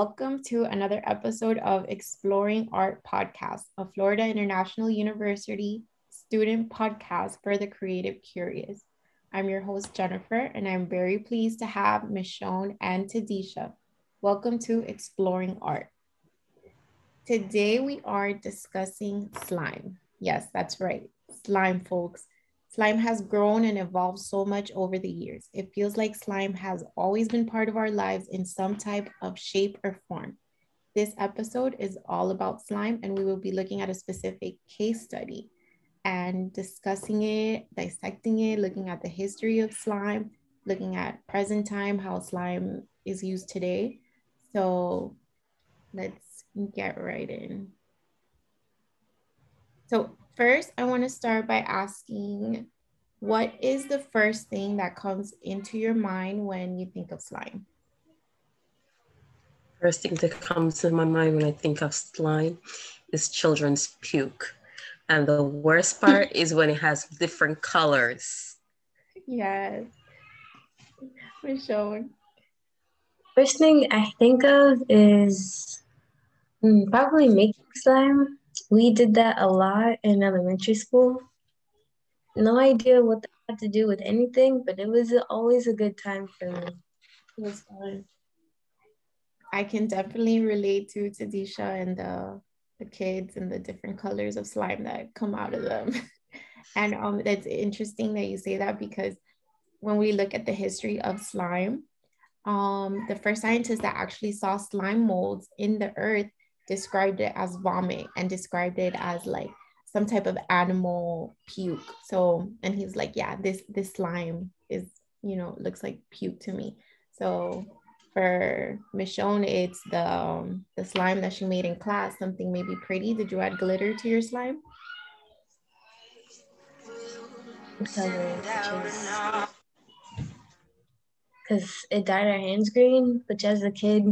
Welcome to another episode of Exploring Art Podcast, a Florida International University student podcast for the creative curious. I'm your host, Jennifer, and I'm very pleased to have Michonne and Tadisha. Welcome to Exploring Art. Today we are discussing slime. Yes, that's right, slime, folks. Slime has grown and evolved so much over the years. It feels like slime has always been part of our lives in some type of shape or form. This episode is all about slime, and we will be looking at a specific case study and discussing it, dissecting it, looking at the history of slime, looking at present time, how slime is used today. So let's get right in. So first, I want to start by asking what is the first thing that comes into your mind when you think of slime? First thing that comes to my mind when I think of slime is children's puke. And the worst part is when it has different colors. Yes. Michonne. First thing I think of is hmm, probably making slime we did that a lot in elementary school. No idea what that had to do with anything, but it was always a good time for me. It was fun. I can definitely relate to Tadisha and the the kids and the different colors of slime that come out of them. and um, that's interesting that you say that because when we look at the history of slime, um, the first scientists that actually saw slime molds in the earth described it as vomit and described it as like some type of animal puke. So, and he's like, yeah, this this slime is, you know, looks like puke to me. So for Michonne, it's the um, the slime that she made in class, something maybe pretty. Did you add glitter to your slime? Because it dyed our hands green, which as a kid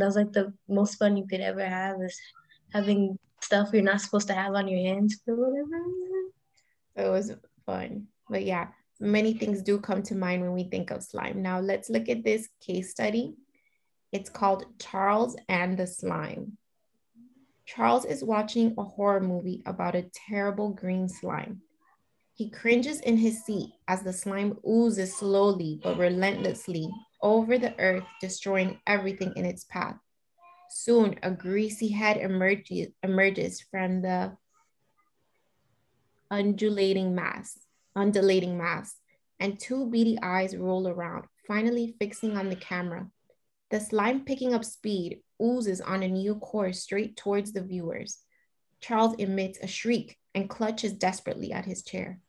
that was like the most fun you could ever have is having stuff you're not supposed to have on your hands for whatever reason. It was fun. But yeah, many things do come to mind when we think of slime. Now let's look at this case study. It's called Charles and the Slime. Charles is watching a horror movie about a terrible green slime. He cringes in his seat as the slime oozes slowly but relentlessly over the earth, destroying everything in its path. Soon, a greasy head emerges, emerges from the undulating mass, undulating mass, and two beady eyes roll around, finally fixing on the camera. The slime picking up speed oozes on a new course straight towards the viewers. Charles emits a shriek and clutches desperately at his chair.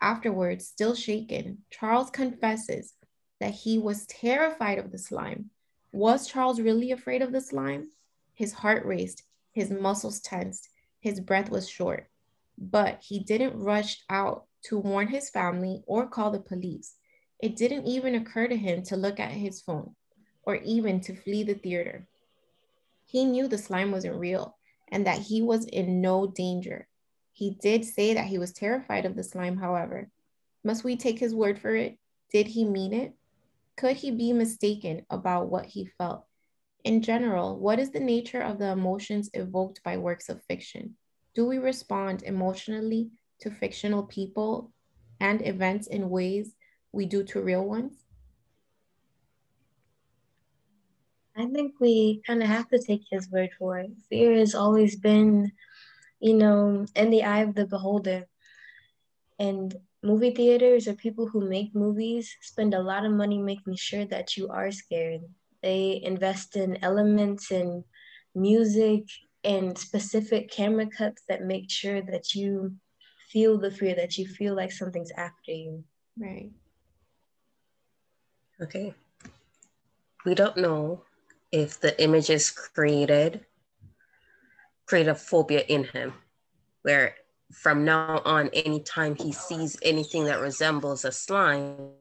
Afterwards, still shaken, Charles confesses that he was terrified of the slime. Was Charles really afraid of the slime? His heart raced, his muscles tensed, his breath was short. But he didn't rush out to warn his family or call the police. It didn't even occur to him to look at his phone or even to flee the theater. He knew the slime wasn't real and that he was in no danger. He did say that he was terrified of the slime, however. Must we take his word for it? Did he mean it? Could he be mistaken about what he felt? In general, what is the nature of the emotions evoked by works of fiction? Do we respond emotionally to fictional people and events in ways we do to real ones? I think we kind of have to take his word for it. Fear has always been, you know, in the eye of the beholder. And movie theaters or people who make movies spend a lot of money making sure that you are scared. They invest in elements and music and specific camera cuts that make sure that you feel the fear, that you feel like something's after you. Right. Okay. We don't know if the images created create a phobia in him where from now on, anytime he sees anything that resembles a slime,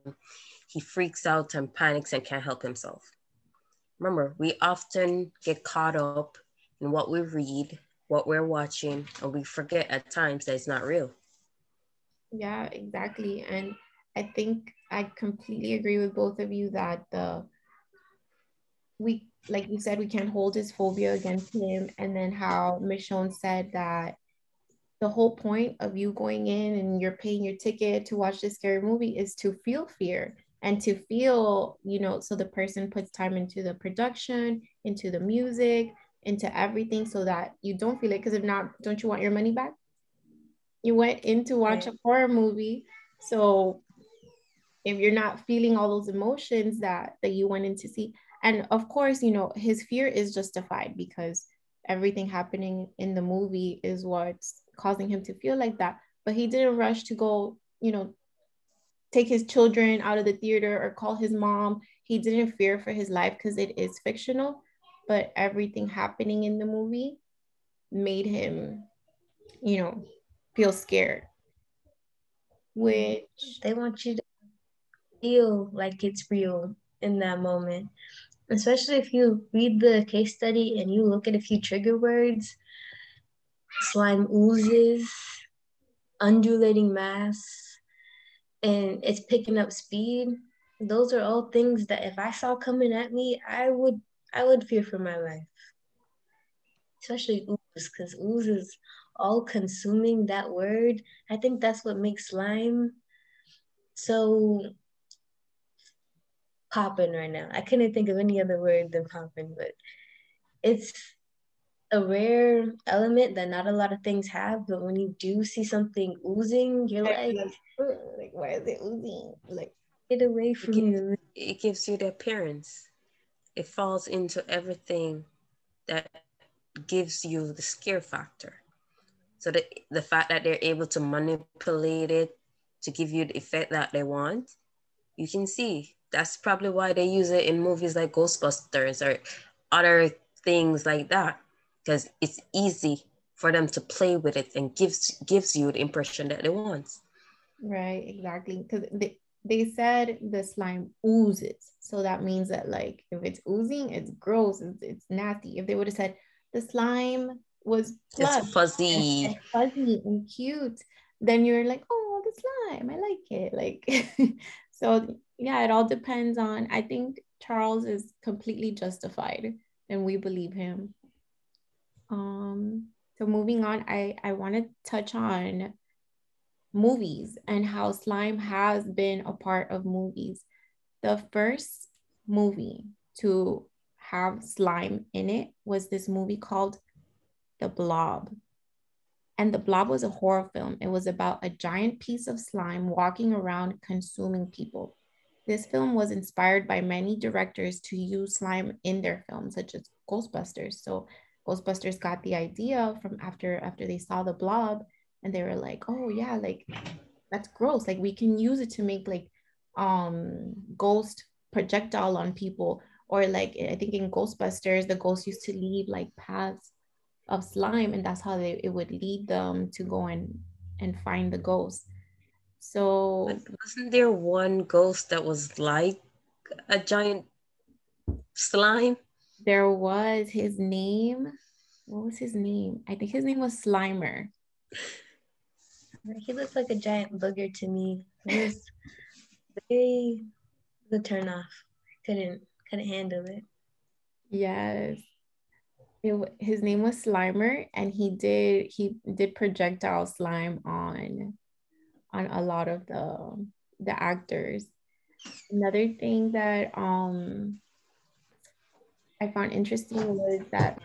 he freaks out and panics and can't help himself. Remember, we often get caught up in what we read, what we're watching, and we forget at times that it's not real. Yeah, exactly. And I think I completely agree with both of you that the we like you said, we can't hold his phobia against him. And then how Michonne said that the whole point of you going in and you're paying your ticket to watch this scary movie is to feel fear and to feel, you know, so the person puts time into the production, into the music, into everything so that you don't feel it. Because if not, don't you want your money back? You went in to watch right. a horror movie. So if you're not feeling all those emotions that that you went in to see, and of course, you know, his fear is justified because everything happening in the movie is what's causing him to feel like that. But he didn't rush to go, you know, take his children out of the theater or call his mom. He didn't fear for his life because it is fictional, but everything happening in the movie made him, you know, feel scared. Which they want you to feel like it's real in that moment. Especially if you read the case study and you look at a few trigger words, slime oozes, undulating mass, and it's picking up speed. Those are all things that if I saw coming at me, I would I would fear for my life. Especially ooze, because ooze is all consuming that word. I think that's what makes slime so popping right now. I couldn't think of any other word than popping, but it's a rare element that not a lot of things have, but when you do see something oozing, you're like, like why is it oozing? Like get away from it gives, you. It gives you the appearance. It falls into everything that gives you the scare factor. So the, the fact that they're able to manipulate it to give you the effect that they want, you can see. That's probably why they use it in movies like Ghostbusters or other things like that because it's easy for them to play with it and gives gives you the impression that they want. Right, exactly. Because they, they said the slime oozes. So that means that like if it's oozing, it's gross, it's, it's nasty. If they would have said the slime was it's fuzzy. And, and fuzzy and cute, then you're like, oh, the slime, I like it. Like so yeah, it all depends on I think Charles is completely justified and we believe him. Um, so moving on, I, I want to touch on movies and how slime has been a part of movies. The first movie to have slime in it was this movie called The Blob. And The Blob was a horror film. It was about a giant piece of slime walking around consuming people. This film was inspired by many directors to use slime in their films, such as Ghostbusters. So Ghostbusters got the idea from after after they saw the blob and they were like, oh yeah, like that's gross. Like we can use it to make like um ghost projectile on people. Or like I think in Ghostbusters, the ghosts used to leave like paths of slime, and that's how they it would lead them to go and and find the ghost. So wasn't there one ghost that was like a giant slime? There was his name. What was his name? I think his name was Slimer. He looks like a giant booger to me. It was very the turn off. Couldn't couldn't handle it. Yes. It, his name was Slimer and he did he did projectile slime on on a lot of the the actors. Another thing that um I found interesting was that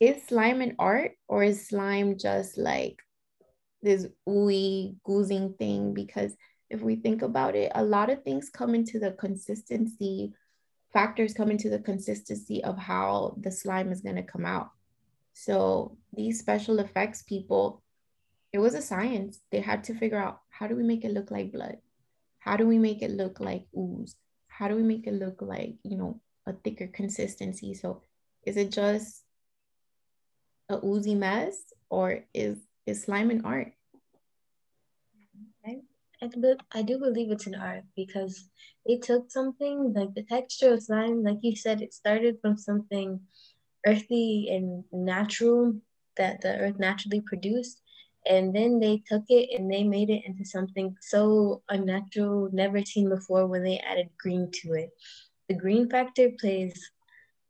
is slime an art or is slime just like this ooey goozing thing? Because if we think about it, a lot of things come into the consistency, factors come into the consistency of how the slime is going to come out. So these special effects people, it was a science. They had to figure out how do we make it look like blood? How do we make it look like ooze? How do we make it look like, you know, a thicker consistency. So is it just a oozy mess or is is slime an art? I, I, do believe it's an art because they took something like the texture of slime, like you said, it started from something earthy and natural that the earth naturally produced. And then they took it and they made it into something so unnatural, never seen before when they added green to it the green factor plays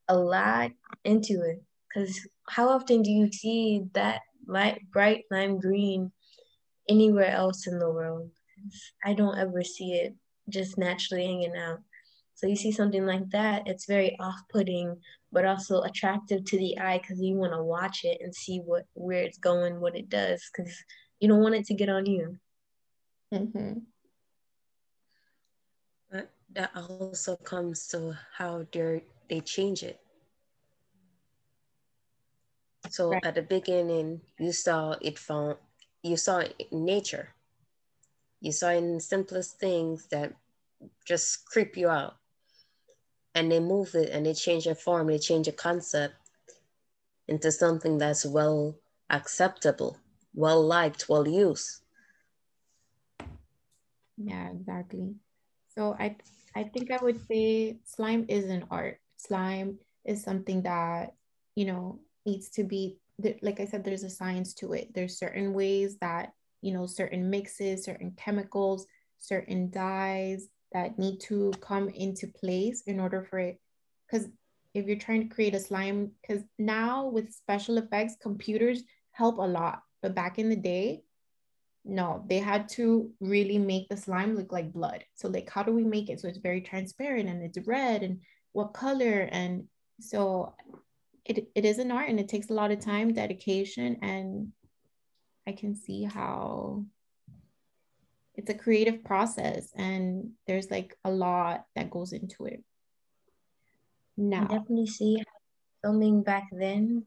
a lot into it. Because how often do you see that light, bright lime green anywhere else in the world? I don't ever see it just naturally hanging out. So you see something like that, it's very off-putting, but also attractive to the eye because you want to watch it and see what where it's going, what it does, because you don't want it to get on you. Mm-hmm. That also comes to how they they change it. So right. at the beginning, you saw it found you saw it in nature. You saw in simplest things that just creep you out. And they move it and they change the form, they change the concept into something that's well acceptable, well liked, well used. Yeah, exactly. So I I think I would say slime is an art. Slime is something that, you know, needs to be like I said, there's a science to it. There's certain ways that, you know, certain mixes, certain chemicals, certain dyes that need to come into place in order for it. Because if you're trying to create a slime, because now with special effects, computers help a lot. But back in the day, no, they had to really make the slime look like blood. So, like, how do we make it so it's very transparent and it's red and what color? And so it, it is an art and it takes a lot of time, dedication, and I can see how it's a creative process and there's like a lot that goes into it. Now, I definitely see filming back then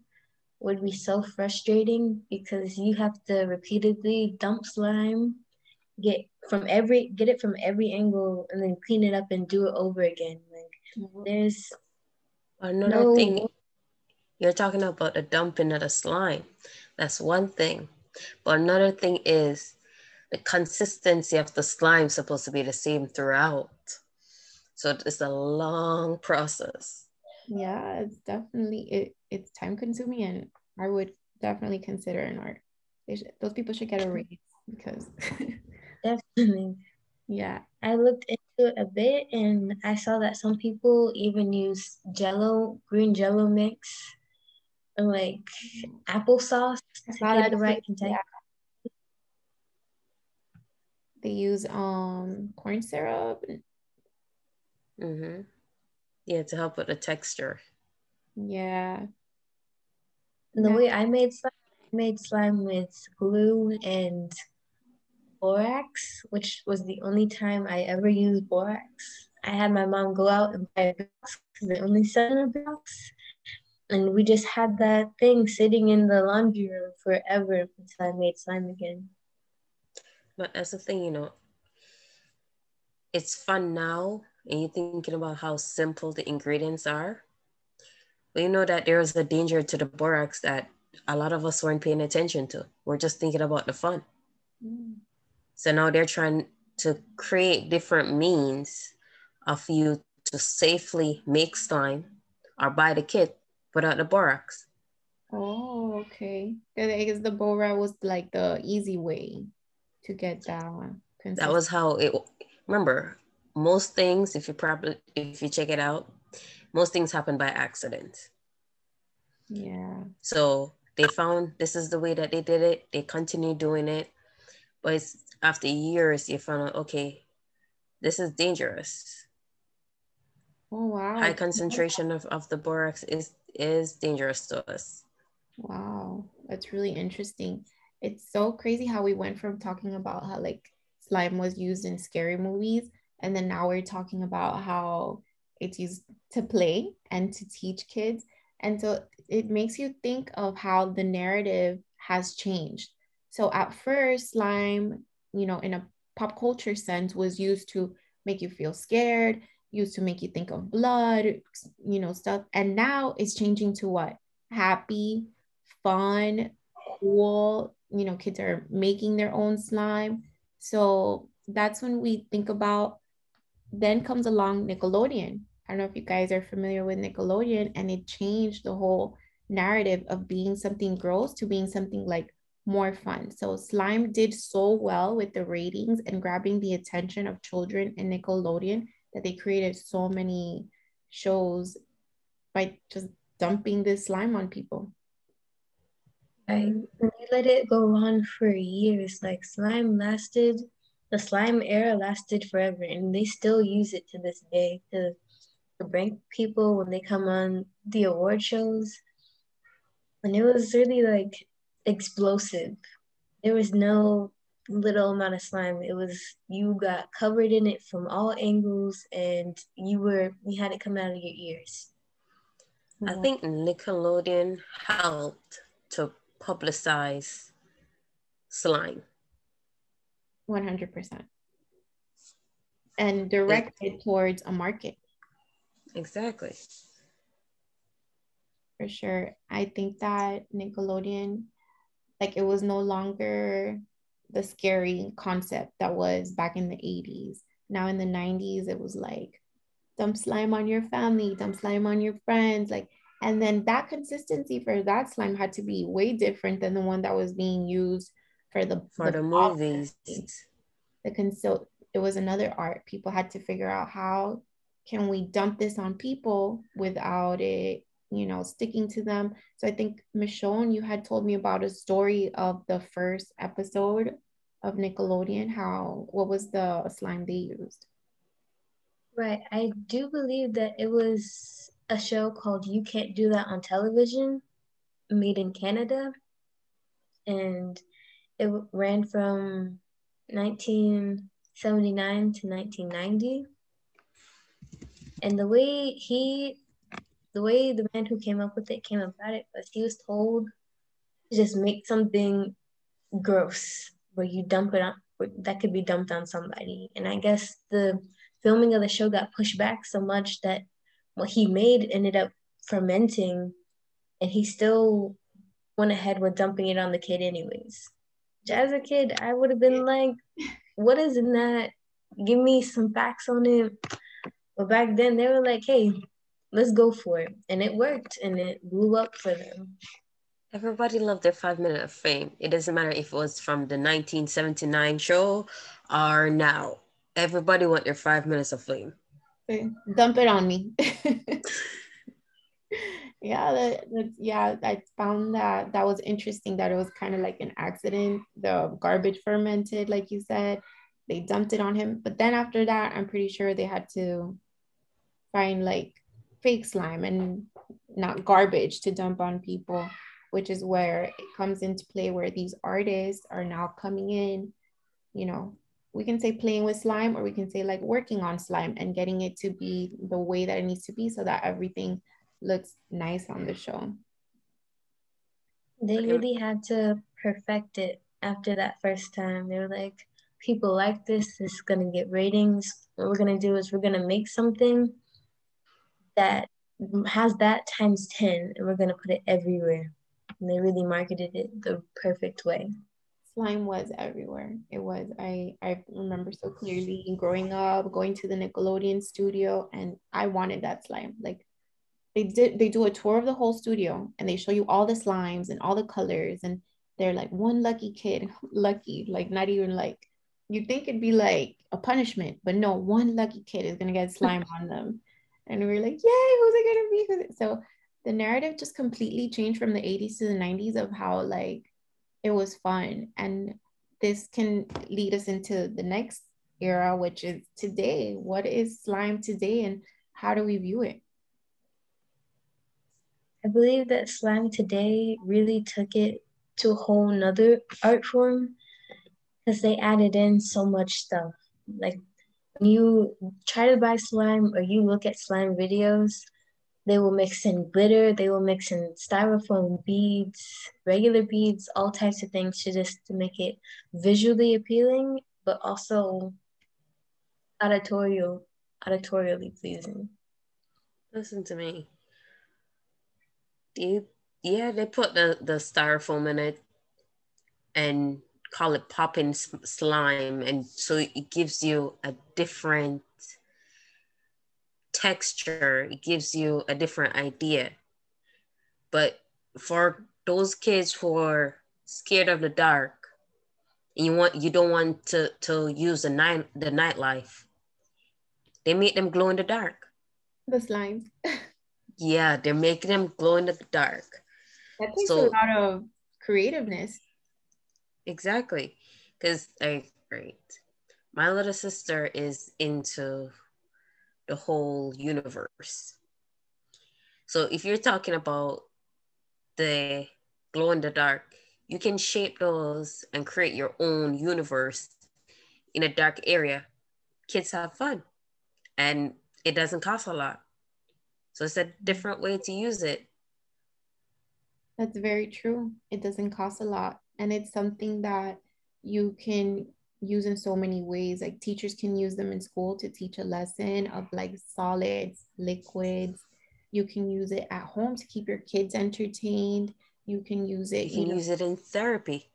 would be so frustrating because you have to repeatedly dump slime, get from every get it from every angle and then clean it up and do it over again. Like mm-hmm. there's another no thing you're talking about the dumping of the slime. That's one thing. But another thing is the consistency of the slime supposed to be the same throughout. So it's a long process. Yeah, it's definitely it, it's time consuming and I would definitely consider an art. Should, those people should get a raise because definitely. Yeah. I looked into it a bit and I saw that some people even use jello, green jello mix and like applesauce to get the right container. Yeah. They use um corn syrup. Mm-hmm. Yeah, to help with the texture. Yeah. And the yeah. way I made slime, I made slime with glue and borax, which was the only time I ever used borax. I had my mom go out and buy a box because they only sell in a box and we just had that thing sitting in the laundry room forever until I made slime again. But that's the thing, you know, it's fun now, and you're thinking about how simple the ingredients are. But you know that there is a danger to the borax that a lot of us weren't paying attention to. We're just thinking about the fun. Mm. So now they're trying to create different means of you to safely make slime or buy the kit without the borax. Oh, okay. I guess the borax was like the easy way to get that. one That was how it. Remember, most things, if you probably if you check it out, most things happen by accident. Yeah. So they found this is the way that they did it. They continue doing it, but it's after years you found out okay, this is dangerous. Oh wow! High concentration of, of the borax is is dangerous to us. Wow, that's really interesting. It's so crazy how we went from talking about how like slime was used in scary movies, and then now we're talking about how it's used to play and to teach kids. And so it makes you think of how the narrative has changed. So at first, slime, you know, in a pop culture sense, was used to make you feel scared used to make you think of blood, you know, stuff. And now it's changing to what? Happy, fun, cool. You know, kids are making their own slime. So that's when we think about, then comes along Nickelodeon. I don't know if you guys are familiar with Nickelodeon, and it changed the whole narrative of being something gross to being something like more fun. So slime did so well with the ratings and grabbing the attention of children in Nickelodeon that they created so many shows by just dumping this slime on people. I let it go on for years. Like slime lasted, the slime era lasted forever, and they still use it to this day to, to prank people when they come on the award shows. And it was really like explosive. There was no little amount of slime. It was you got covered in it from all angles, and you were you had it come out of your ears. I think Nickelodeon helped to publicize slime. 100%. And directed it, towards a market. Exactly. For sure. I think that Nickelodeon, like it was no longer the scary concept that was back in the 80s. Now in the 90s, it was like dump slime on your family, dump slime on your friends. Like and then that consistency for that slime had to be way different than the one that was being used for the for the, the movies. The consult it was another art. People had to figure out how can we dump this on people without it, you know, sticking to them. So I think Michonne, you had told me about a story of the first episode of Nickelodeon. How what was the slime they used? Right. I do believe that it was a show called You Can't Do That on Television, made in Canada. And it ran from 1979 to 1990. And the way he, the way the man who came up with it came about it was he was told to just make something gross where you dump it on, that could be dumped on somebody. And I guess the filming of the show got pushed back so much that what he made ended up fermenting and he still went ahead with dumping it on the kid anyways. As a kid, I would have been like, what is in that? Give me some facts on it. But back then they were like, hey, let's go for it. And it worked and it blew up for them. Everybody loved their five minute of fame. It doesn't matter if it was from the 1979 show or now. Everybody want their five minutes of fame dump it on me. yeah, that, that, yeah, I found that that was interesting that it was kind of like an accident. The garbage fermented, like you said, they dumped it on him. But then after that, I'm pretty sure they had to find like fake slime and not garbage to dump on people, which is where it comes into play where these artists are now coming in, you know, we can say playing with slime or we can say like working on slime and getting it to be the way that it needs to be so that everything looks nice on the show. They really had to perfect it after that first time. They were like, people like this, this is gonna get ratings. What we're gonna do is we're gonna make something that has that times 10 and we're gonna put it everywhere. And they really marketed it the perfect way slime was everywhere. It was. I I remember so clearly growing up, going to the Nickelodeon studio, and I wanted that slime. Like they did, they do a tour of the whole studio, and they show you all the slimes and all the colors, and they're like one lucky kid, lucky, like not even like you think it'd be like a punishment, but no, one lucky kid is gonna get slime on them, and we are like, yay, who's it gonna be? So the narrative just completely changed from the 80s to the 90s of how like it was fun. And this can lead us into the next era, which is today. What is slime today and how do we view it? I believe that slime today really took it to a whole nother art form because they added in so much stuff. Like you try to buy slime or you look at slime videos, they will mix in glitter, they will mix in styrofoam beads, regular beads, all types of things to just to make it visually appealing, but also auditorial, auditorially pleasing. Listen to me. You, yeah, they put the, the styrofoam in it and call it popping slime. And so it gives you a different texture, it gives you a different idea. But for those kids who are scared of the dark, and you want you don't want to to use the night the nightlife, they make them glow in the dark. The slime. Yeah, they're making them glow in the dark. That takes So- a lot of creativeness. Exactly. Because I right. My little sister is into the whole universe. So if you're talking about the glow in the dark, you can shape those and create your own universe in a dark area. Kids have fun and it doesn't cost a lot. So it's a different way to use it. That's very true. It doesn't cost a lot. And it's something that you can use in so many ways. Like teachers can use them in school to teach a lesson of like solids, liquids. You can use it at home to keep your kids entertained. You can use it, You can you know, use it in therapy.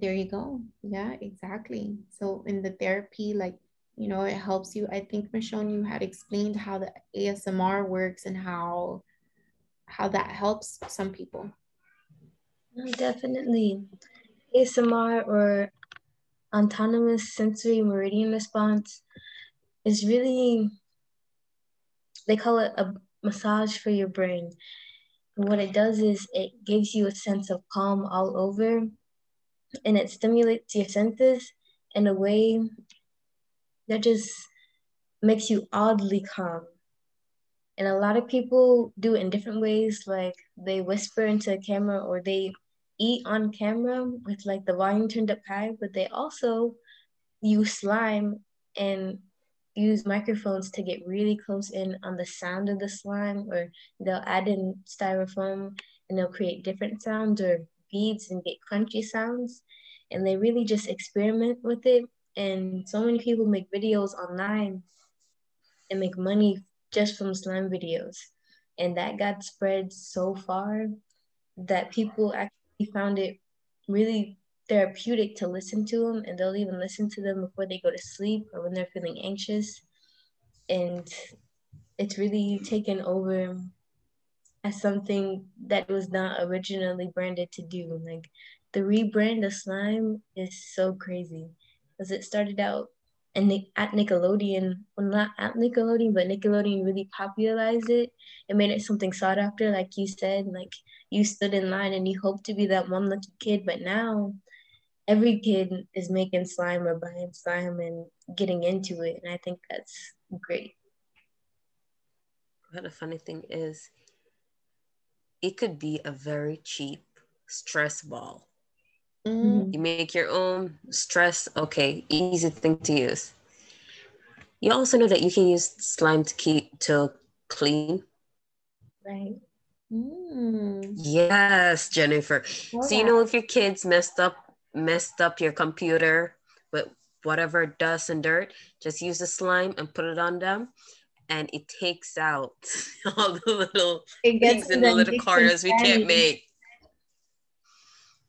there you go. Yeah, exactly. So in the therapy, like, you know, it helps you. I think Michonne, you had explained how the ASMR works and how how that helps some people. Mm, definitely. ASMR or autonomous sensory meridian response is really, they call it a massage for your brain. And what it does is it gives you a sense of calm all over and it stimulates your senses in a way that just makes you oddly calm. And a lot of people do it in different ways, like they whisper into a camera or they eat on camera with like the volume turned up high, but they also use slime and use microphones to get really close in on the sound of the slime, or they'll add in styrofoam and they'll create different sounds or beads and get crunchy sounds. And they really just experiment with it. And so many people make videos online and make money just from slime videos. And that got spread so far that people actually found it really therapeutic to listen to them and they'll even listen to them before they go to sleep or when they're feeling anxious. And it's really taken over as something that was not originally branded to do. Like the rebrand of slime is so crazy because it started out and at Nickelodeon, well, not at Nickelodeon, but Nickelodeon really popularized it and made it something sought after, like you said. Like you stood in line and you hoped to be that one lucky kid, but now every kid is making slime or buying slime and getting into it, and I think that's great. But the funny thing is, it could be a very cheap stress ball. Mm, You make your own stress, okay, easy thing to use. You also know that you can use slime to keep to clean. Right. mm. Yes, Jennifer. Know So you know if your kids messed up messed up your computer with whatever dust and dirt, just use the slime and put it on them, and it takes out all the little It things in the little corners we can't make.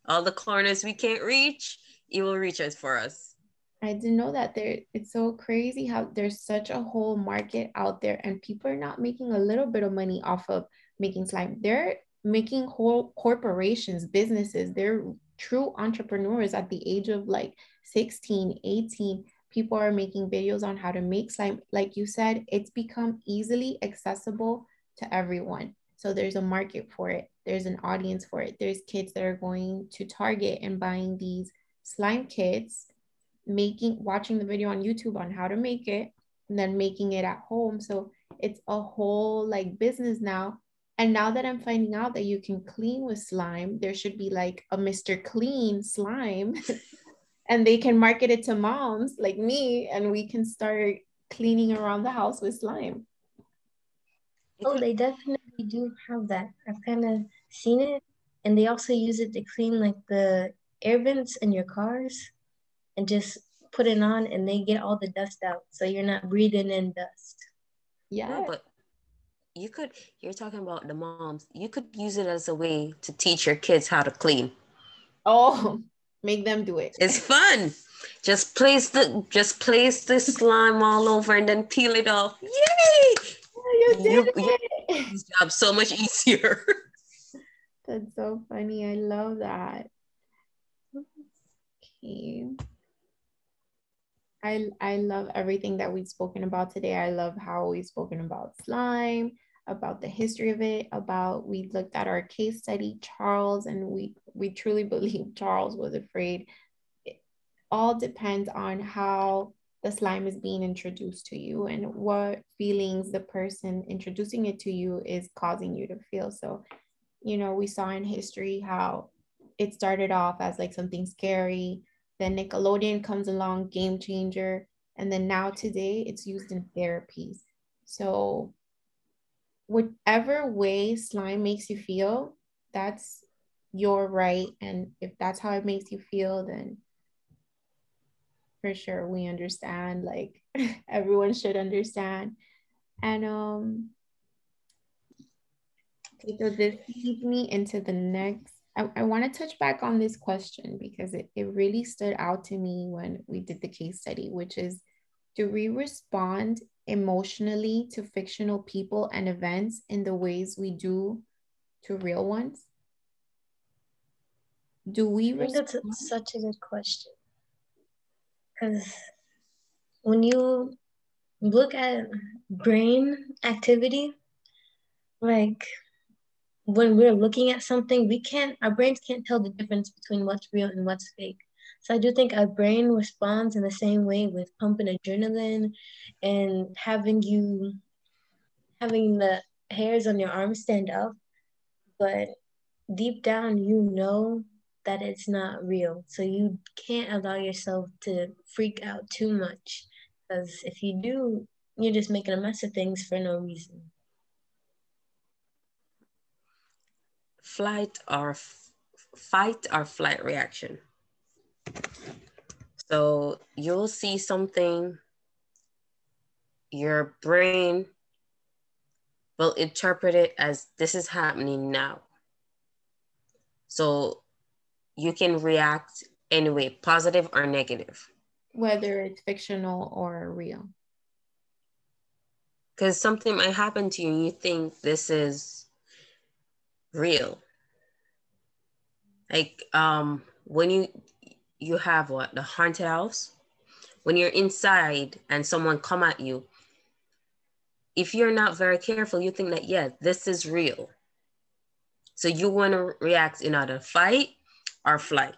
All the corners we can't reach, it will reach us for us. I didn't know that there it's so crazy how there's such a whole market out there and people are not making a little bit of money off of making slime. They're making whole corporations, businesses, they're true entrepreneurs at the age of like 16, 18. People are making videos on how to make slime. Like you said, it's become easily accessible to everyone. So there's a market for it. There's an audience for it. There's kids that are going to Target and buying these slime kits making watching the video on YouTube on how to make it and then making it at home. So it's a whole like business now. And now that I'm finding out that you can clean with slime, there should be like a Mr. Clean slime and they can market it to moms like me and we can start cleaning around the house with slime. Oh, they definitely do have that. I've kind of seen it, and they also use it to clean like the air vents in your cars, and just put it on, and they get all the dust out, so you're not breathing in dust. Yeah. No, but you could, you're talking about the moms, you could use it as a way to teach your kids how to clean. oh, make them do it. It's fun. Just place the just place the slime all over and then peel it off. Yay! You did You- you- it. This job so much easier. That's so funny. I love that. Okay. I I love everything that we've spoken about today. I love how we've spoken about slime, about the history of it, about we looked at our case study, Charles, and we we truly believe Charles was afraid. It all depends on how the slime is being introduced to you and what feelings the person introducing it to you is causing you to feel. So, you know, we saw in history how it started off as like something scary. Then Nickelodeon comes along, game changer. And then now today it's used in therapies. So, whichever way slime makes you feel, that's your right. And if that's how it makes you feel, then for sure we understand. Like everyone should understand. And um okay, so this leads me into the next. I, I want to touch back on this question because it, it really stood out to me when we did the case study, which is do we respond emotionally to fictional people and events in the ways we do to real ones? Do we? I think that's a, such a good question. Because when you look at brain activity, like when we're looking at something, we can't, our brains can't tell the difference between what's real and what's fake. So I do think our brain responds in the same way with pumping adrenaline and having you having the hairs on your arm stand up. But deep down you know that it's not real. So you can't allow yourself to freak out too much. Because if you do, you're just making a mess of things for no reason. Flight or f- fight or flight reaction. So you'll see something, your brain will interpret it as this is happening now. So you can react anyway, positive or negative. Whether it's fictional or real. Because something might happen to you and you think this is real. Like um when you you have what the haunted house when you're inside and someone come at you if you're not very careful you think that yeah this is real so you want to react in either fight or flight.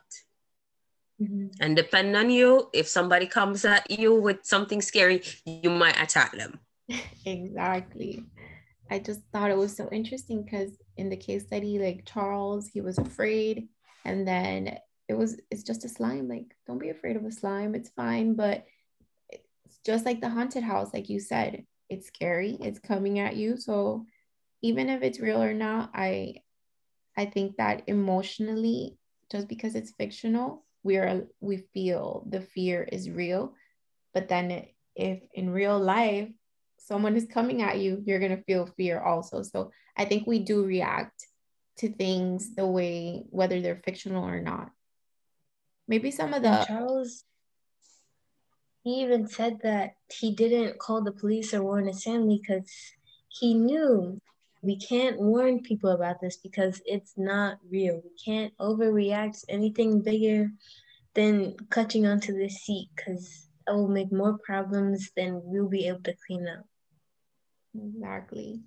Mm-hmm. and depending on you if somebody comes at you with something scary you might attack them. Exactly. I just thought it was so interesting because in the case study like charles he was afraid and then it was it's just a slime like don't be afraid of a slime it's fine but it's just like the haunted house like you said it's scary it's coming at you so even if it's real or not i i think that emotionally just because it's fictional we're we feel the fear is real but then if in real life someone is coming at you you're going to feel fear also. So i think we do react to things the way whether they're fictional or not. Maybe some of the and Charles he even said that he didn't call the police or warn his family because he knew we can't warn people about this because it's not real. We can't overreact anything bigger than clutching onto the seat because that will make more problems than we'll be able to clean up. Exactly.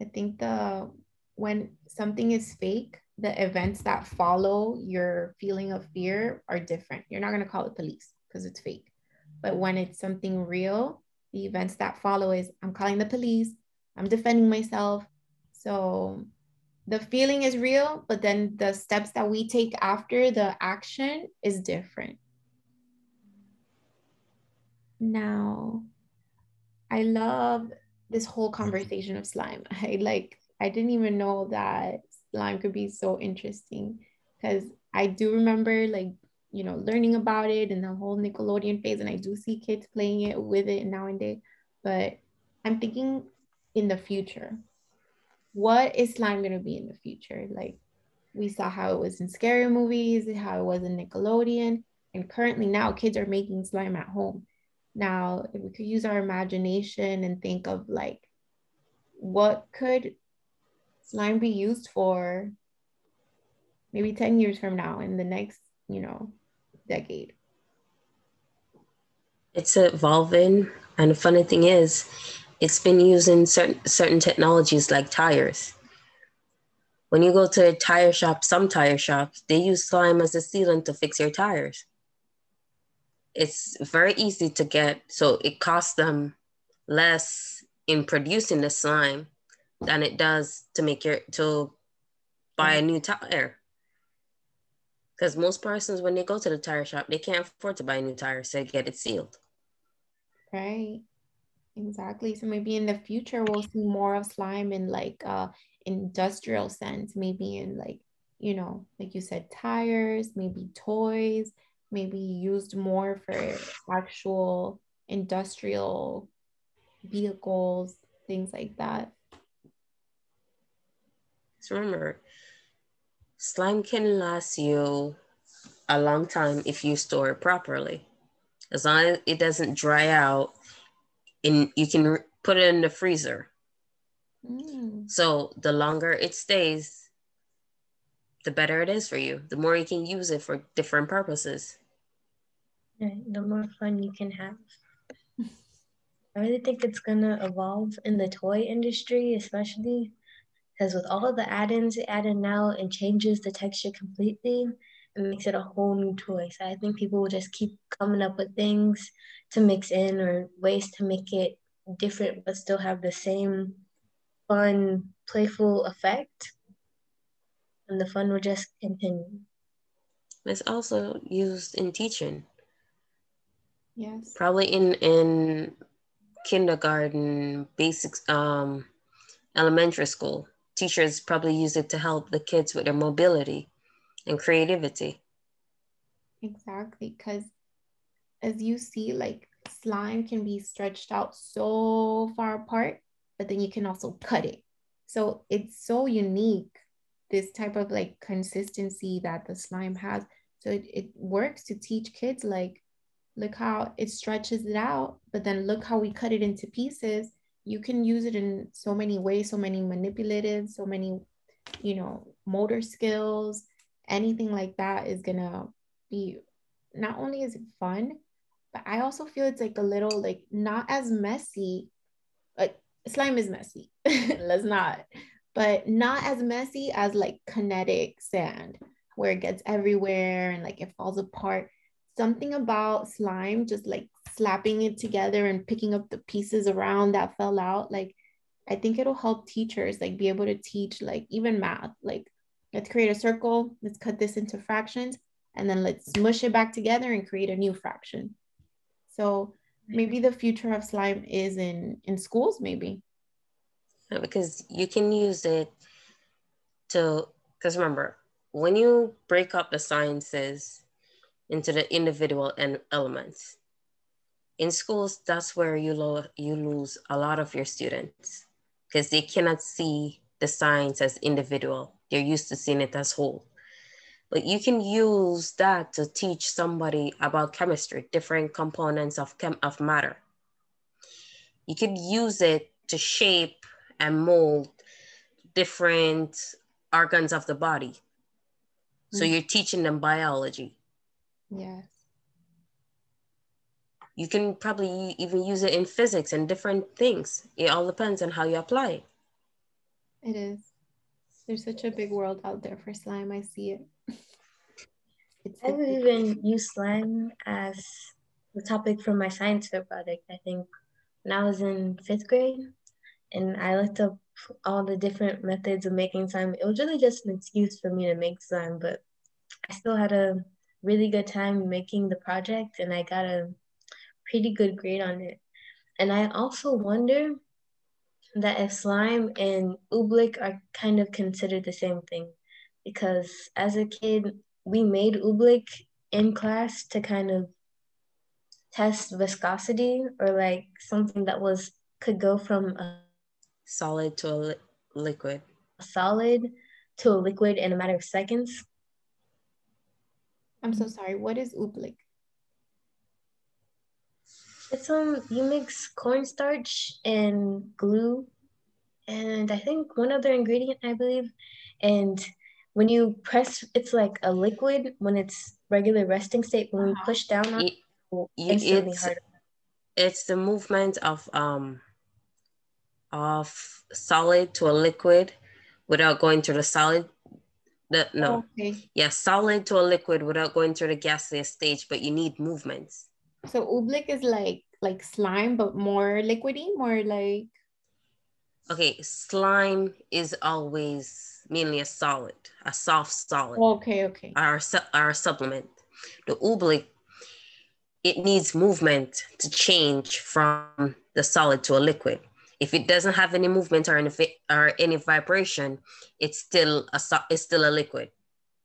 I think the when something is fake, the events that follow your feeling of fear are different. You're not going to call the police because it's fake. But when it's something real, the events that follow is I'm calling the police, I'm defending myself. So the feeling is real, but then the steps that we take after the action is different. Now, I love this whole conversation of slime. I like, I didn't even know that slime could be so interesting because I do remember like you know learning about it and the whole Nickelodeon phase, and I do see kids playing it with it now and then. But I'm thinking in the future, what is slime gonna be in the future? Like we saw how it was in scary movies, how it was in Nickelodeon, and currently now kids are making slime at home. Now, if we could use our imagination and think of like what could slime be used for maybe 10 years from now in the next, you know, decade? It's evolving. And the funny thing is, it's been using certain certain technologies like tires. When you go to a tire shop, some tire shops, they use slime as a sealant to fix your tires. It's very easy to get, so it costs them less in producing the slime than it does to make your to buy a new tire. Because most persons, when they go to the tire shop, they can't afford to buy a new tire, so they get it sealed. Right. Exactly. So maybe in the future we'll see more of slime in like uh industrial sense, maybe in like, you know, like you said, tires, maybe toys, maybe used more for actual industrial vehicles, things like that. So remember, slime can last you a long time if you store it properly. As long as it doesn't dry out, and you can put it in the freezer. Mm. So the longer it stays, the better it is for you. The more you can use it for different purposes. Yeah, the more fun you can have. I really think it's gonna evolve in the toy industry, especially because with all of the add-ins added now, it changes the texture completely and makes it a whole new toy. So I think people will just keep coming up with things to mix in or ways to make it different but still have the same fun, playful effect. And the fun will just continue. It's also used in teaching. Yes. Probably in in kindergarten, basics, um, elementary school. Teachers probably use it to help the kids with their mobility and creativity. Exactly, because as you see, like slime can be stretched out so far apart, but then you can also cut it. So it's so unique, this type of like consistency that the slime has. So it, it works to teach kids like, look how it stretches it out, but then look how we cut it into pieces. You can use it in so many ways, so many manipulative, so many, you know, motor skills, anything like that is gonna be not only is it fun, but I also feel it's like a little like not as messy. Like slime is messy. Let's not, but not as messy as like kinetic sand where it gets everywhere and like it falls apart. Something about slime just like slapping it together and picking up the pieces around that fell out. Like I think it'll help teachers like be able to teach like even math. Like let's create a circle, let's cut this into fractions and then let's mush it back together and create a new fraction. So maybe the future of slime is in in schools, maybe. Because you can use it to, because remember, when you break up the sciences into the individual and elements, in schools, that's where you, lo- you lose a lot of your students because they cannot see the science as individual. They're used to seeing it as whole. But you can use that to teach somebody about chemistry, different components of, chem- of matter. You could use it to shape and mold different organs of the body. Mm-hmm. So mm. you're teaching them biology. Yes. You can probably even use it in physics and different things. It all depends on how you apply it. It is. There's such a big world out there for slime. I see it. It's I would even use slime as the topic for my science fair project. I think when I was in fifth grade and I looked up all the different methods of making slime, it was really just an excuse for me to make slime, but I still had a really good time making the project and I got a pretty good grade on it. And I also wonder that if slime and oobleck are kind of considered the same thing. Because as a kid we made oobleck in class to kind of test viscosity or like something that was could go from a solid to a li- liquid. a solid to a liquid in a matter of seconds. I'm so sorry. What is oobleck it's um you mix cornstarch and glue and I think one other ingredient I believe. And when you press it's like a liquid when it's regular resting state, when we push down on it, it instantly it's, harder. It's the movement of um of solid to a liquid without going through the solid. The, no, Okay. yeah, solid to a liquid without going through the gaseous stage, but you need movements. So oobleck is like like slime, but more liquidy, more like Okay, slime is always mainly a solid, a soft solid. okay, okay. our, our supplement. The oobleck, it needs movement to change from the solid to a liquid. If it doesn't have any movement or any, or any vibration, it's still a so- it's still a liquid.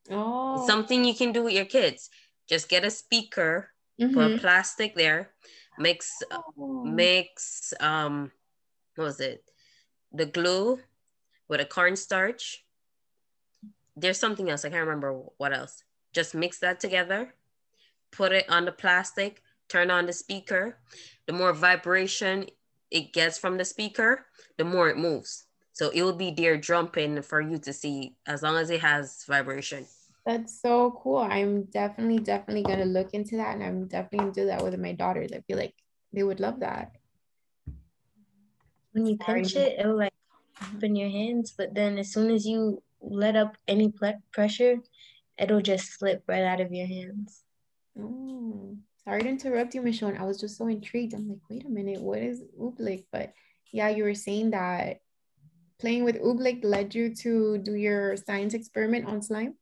Oh, It's something you can do with your kids. Just get a speaker, put mhm. a plastic there, mix Oh. mix um what was it? The glue with a cornstarch. There's something else. I can't remember what else. Just mix that together, put it on the plastic, turn on the speaker. The more vibration it gets from the speaker, the more it moves. So it will be there jumping for you to see as long as it has vibration. That's so cool. I'm definitely, definitely gonna look into that, and I'm definitely gonna do that with my daughters. I feel like they would love that. When you Sorry. pinch it, it'll like mm-hmm. open your hands, but then as soon as you let up any ple- pressure, it'll just slip right out of your hands. Oh, sorry to interrupt you, Michonne. I was just so intrigued. I'm like, wait a minute, what is oobleck? But yeah, you were saying that playing with oobleck led you to do your science experiment on slime.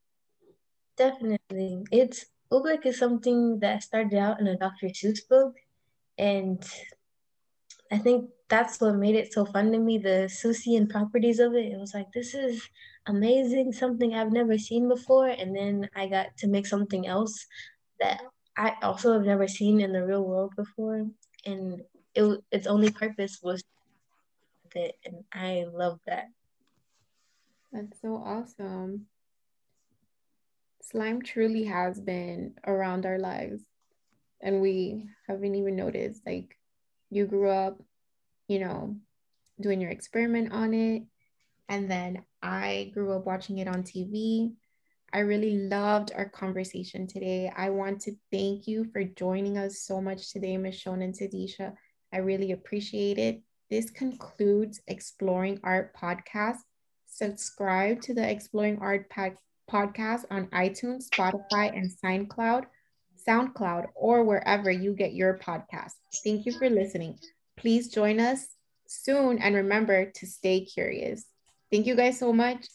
Definitely. It's oobleck is something that started out in a Dr. Seuss book, and I think that's what made it so fun to me, the Seussian properties of it. It was like, this is amazing, something I've never seen before. And then I got to make something else that I also have never seen in the real world before. And it, its only purpose was it. And I love that. That's so awesome. Slime truly has been around our lives, and we haven't even noticed. Like, you grew up, you know, doing your experiment on it, and then I grew up watching it on TV. I really loved our conversation today. I want to thank you for joining us so much today, Michonne and Tadisha. I really appreciate it. This concludes Exploring Art Podcast subscribe to the Exploring Art Pack podcast on iTunes, Spotify, and SoundCloud, SoundCloud, or wherever you get your podcast. Thank you for listening. Please join us soon and remember to stay curious. Thank you guys so much.